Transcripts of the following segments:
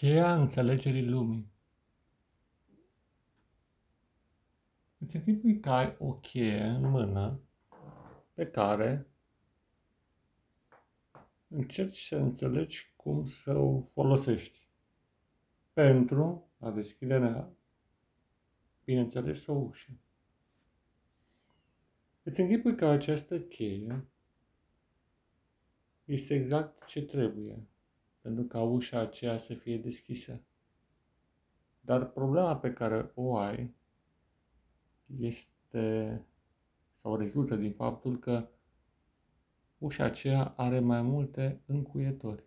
Cheia înțelegerii lumii. Îți închipui că ai o cheie în mână pe care încerci să înțelegi cum să o folosești pentru a deschide, bineînțeles, o ușă. Îți închipui că această cheie este exact ce trebuie pentru ca ușa aceea să fie deschisă. Dar problema pe care o ai este sau rezultă din faptul că ușa aceea are mai multe încuietori.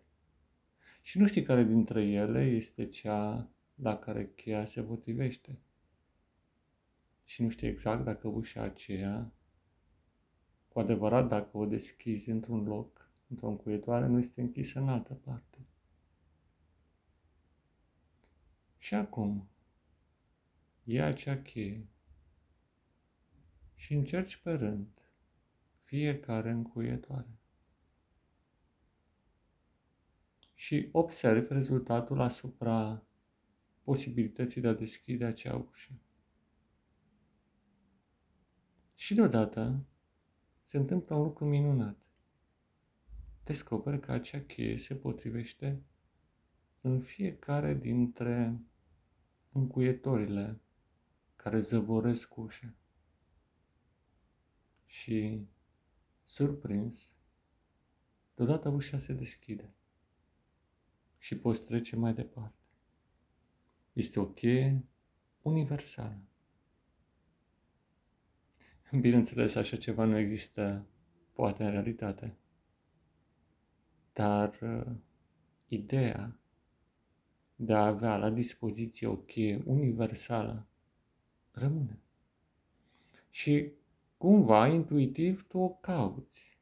Și nu știi care dintre ele este cea la care cheia se potrivește. Și nu știi exact dacă ușa aceea, cu adevărat dacă o deschizi într-un loc, într-o încuietoare, nu este închisă în altă parte. Și acum, ia acea cheie și încerci pe rând fiecare încuietoare. Și observi rezultatul asupra posibilității de a deschide acea ușă. Și deodată se întâmplă un lucru minunat descoperi că acea cheie se potrivește în fiecare dintre încuietorile care zăvoresc ușa. Și, surprins, deodată ușa se deschide și poți trece mai departe. Este o cheie universală. Bineînțeles, așa ceva nu există poate în realitate. Dar uh, ideea de a avea la dispoziție o cheie universală rămâne. Și cumva, intuitiv, tu o cauți.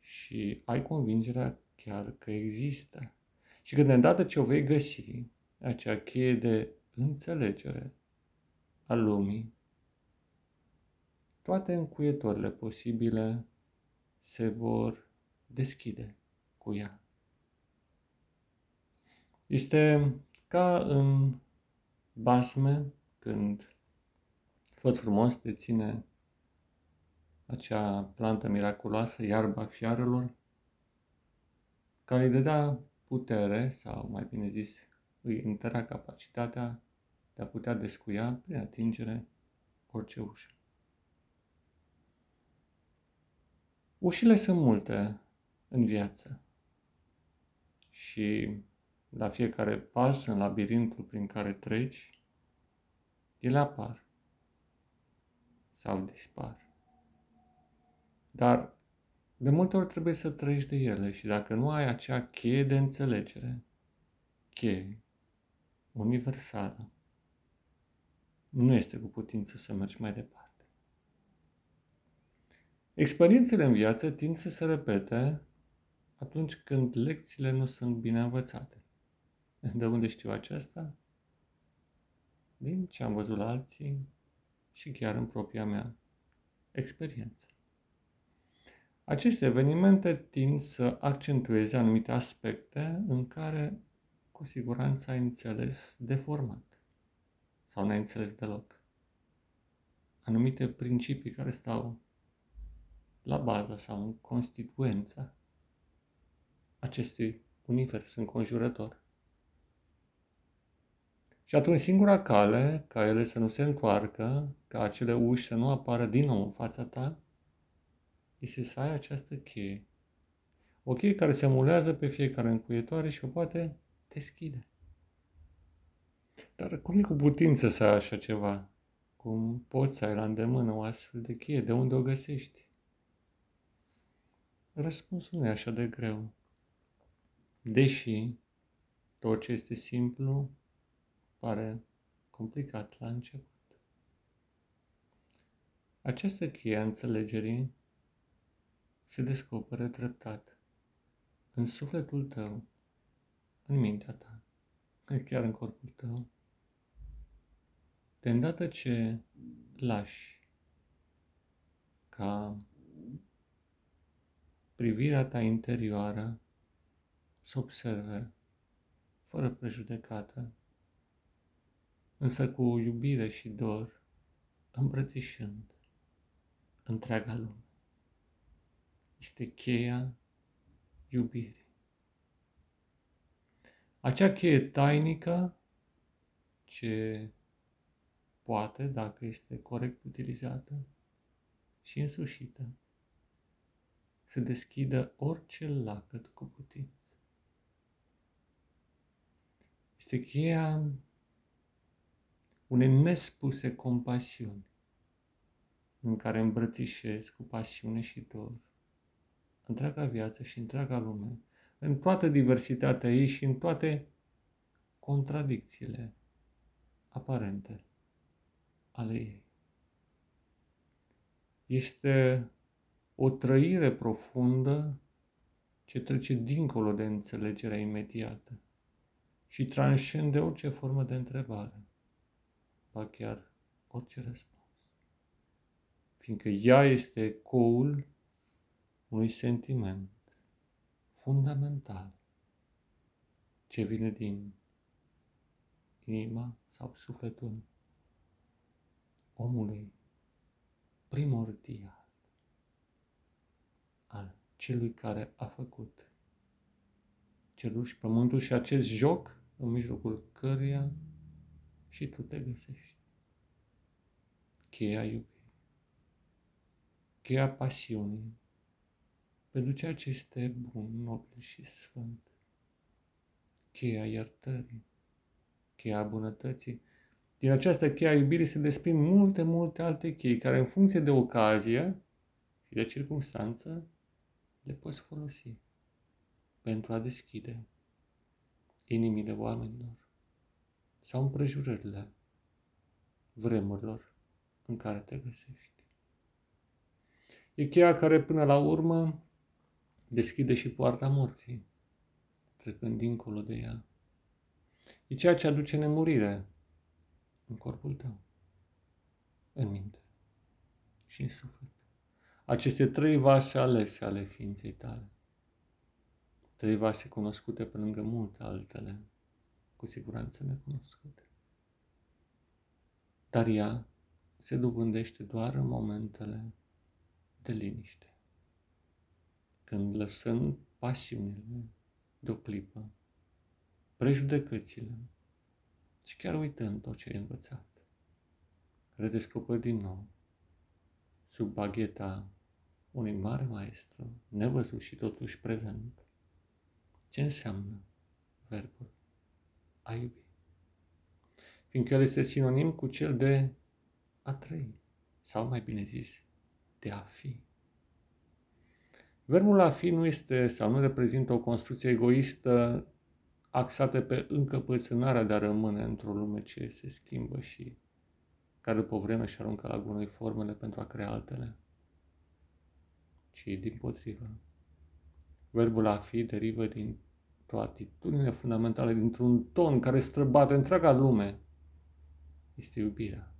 Și ai convingerea chiar că există. Și când de îndată ce o vei găsi, acea cheie de înțelegere a lumii, toate încuietorile posibile se vor deschide cu ea. Este ca în basme, când făt frumos deține acea plantă miraculoasă, iarba fiarelor, care îi dădea putere, sau mai bine zis, îi întărea capacitatea de a putea descuia prin atingere orice ușă. Ușile sunt multe în viață. Și la fiecare pas în labirintul prin care treci, ele apar sau dispar. Dar de multe ori trebuie să treci de ele și dacă nu ai acea cheie de înțelegere, cheie universală, nu este cu putință să mergi mai departe. Experiențele în viață tind să se repete atunci când lecțiile nu sunt bine învățate. De unde știu aceasta? Din ce am văzut la alții și chiar în propria mea experiență. Aceste evenimente tind să accentueze anumite aspecte în care cu siguranță ai înțeles deformat sau n-ai înțeles deloc. Anumite principii care stau la bază sau în constituența acestui univers înconjurător. Și atunci singura cale ca ele să nu se întoarcă, ca acele uși să nu apară din nou în fața ta, este să ai această cheie. O cheie care se mulează pe fiecare încuietoare și o poate deschide. Dar cum e cu putință să ai așa ceva? Cum poți să ai la îndemână o astfel de cheie? De unde o găsești? Răspunsul nu e așa de greu. Deși tot ce este simplu pare complicat la început. Această cheie a înțelegerii se descoperă treptat în sufletul tău, în mintea ta, chiar în corpul tău. De îndată ce lași ca privirea ta interioară să observe fără prejudecată, însă cu iubire și dor, îmbrățișând întreaga lume. Este cheia iubirii. Acea cheie tainică ce poate, dacă este corect utilizată și însușită, să deschidă orice lacăt cu putință. Este cheia unei nespuse compasiuni în care îmbrățișez cu pasiune și dor întreaga viață și întreaga lume, în toată diversitatea ei și în toate contradicțiile aparente ale ei. Este o trăire profundă ce trece dincolo de înțelegerea imediată și transcende orice formă de întrebare, ba chiar orice răspuns. Fiindcă ea este ecoul unui sentiment fundamental ce vine din inima sau sufletul omului primordial al celui care a făcut cerul și pământul și acest joc în mijlocul căruia și tu te găsești. Cheia iubirii, cheia pasiunii pentru ceea ce este bun, nobil și sfânt, cheia iertării, cheia bunătății. Din această cheia iubirii se desprind multe, multe alte chei, care în funcție de ocazie și de circunstanță le poți folosi pentru a deschide inimile oamenilor sau împrejurările vremurilor în care te găsești. E cheia care până la urmă deschide și poarta morții, trecând dincolo de ea. E ceea ce aduce nemurire în corpul tău, în minte și în suflet. Aceste trei vase alese ale ființei tale. Trei vase cunoscute pe lângă multe altele, cu siguranță necunoscute. Dar ea se dobândește doar în momentele de liniște când lăsând pasiunile de o clipă, prejudecățile și chiar uitând tot ce ai învățat, redescoperi din nou sub bagheta unui mare maestru, nevăzut și totuși prezent, ce înseamnă verbul a iubi. Fiindcă el este sinonim cu cel de a trăi, sau mai bine zis, de a fi. Verbul a fi nu este sau nu reprezintă o construcție egoistă axată pe încăpățânarea de a rămâne într-o lume ce se schimbă și care după vreme și aruncă la gunoi formele pentru a crea altele, ci din potrivă. Verbul a fi derivă din o atitudine fundamentală, dintr-un ton care străbate întreaga lume. Este iubirea.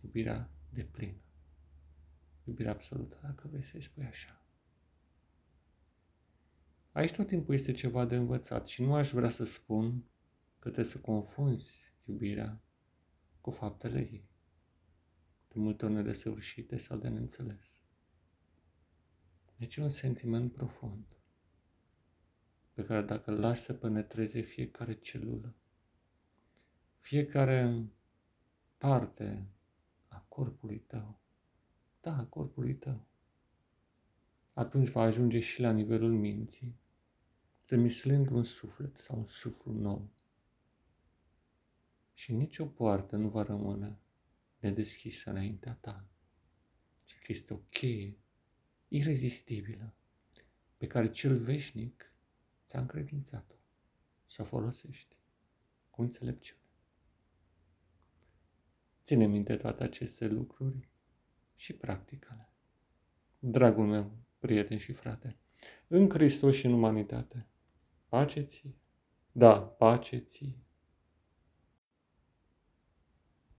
Iubirea de plină. Iubirea absolută, dacă vrei să-i spui așa. Aici tot timpul este ceva de învățat și nu aș vrea să spun că trebuie să confunzi iubirea cu faptele ei, de multe ori nedesăvârșite sau de neînțeles. Deci e un sentiment profund pe care dacă îl lași să penetreze fiecare celulă, fiecare parte a corpului tău, da, a corpului tău, atunci va ajunge și la nivelul minții, zămislind un suflet sau un suflu nou. Și nicio poartă nu va rămâne nedeschisă înaintea ta, ci că este o cheie irezistibilă pe care cel veșnic ți-a încredințat-o să o folosești cu înțelepciune. Ține minte toate aceste lucruri și practicale. Dragul meu, prieten și frate, în Hristos și în umanitate, Pace ție. Da, pace ție.